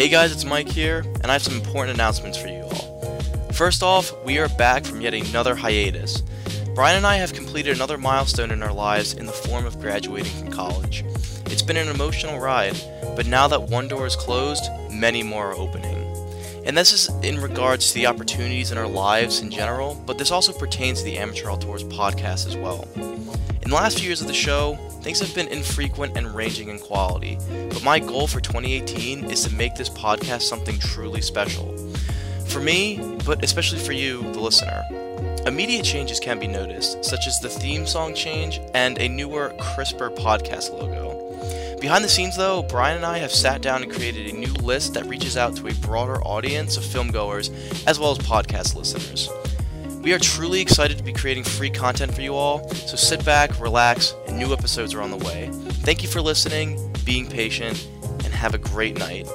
Hey guys, it's Mike here, and I have some important announcements for you all. First off, we are back from yet another hiatus. Brian and I have completed another milestone in our lives in the form of graduating from college. It's been an emotional ride, but now that one door is closed, many more are opening. And this is in regards to the opportunities in our lives in general, but this also pertains to the Amateur Auteurs podcast as well. In the last few years of the show, things have been infrequent and ranging in quality, but my goal for 2018 is to make this podcast something truly special. For me, but especially for you, the listener. Immediate changes can be noticed, such as the theme song change and a newer, crisper podcast logo. Behind the scenes, though, Brian and I have sat down and created a new list that reaches out to a broader audience of filmgoers as well as podcast listeners. We are truly excited to be creating free content for you all, so sit back, relax, and new episodes are on the way. Thank you for listening, being patient, and have a great night.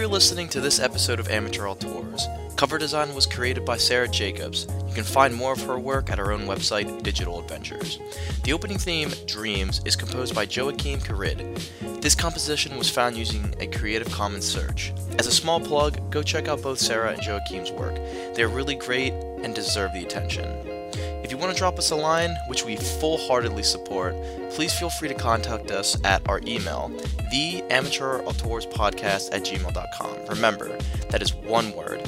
Thank you for listening to this episode of Amateur Auteurs. Cover design was created by Sarah Jacobs. You can find more of her work at her own website, Digital Adventures. The opening theme, Dreams, is composed by Joakim Karud. This composition was found using a Creative Commons search. As a small plug, go check out both Sarah and Joakim's work. They are really great and deserve the attention. If you want to drop us a line, which we full heartedly support, please feel free to contact us at our email, theamateurautourspodcast at gmail.com. Remember, that is one word.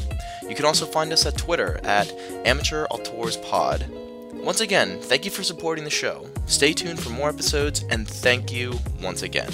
You can also find us at Twitter at amateurautourspod. Once again, thank you for supporting the show. Stay tuned for more episodes, and thank you once again.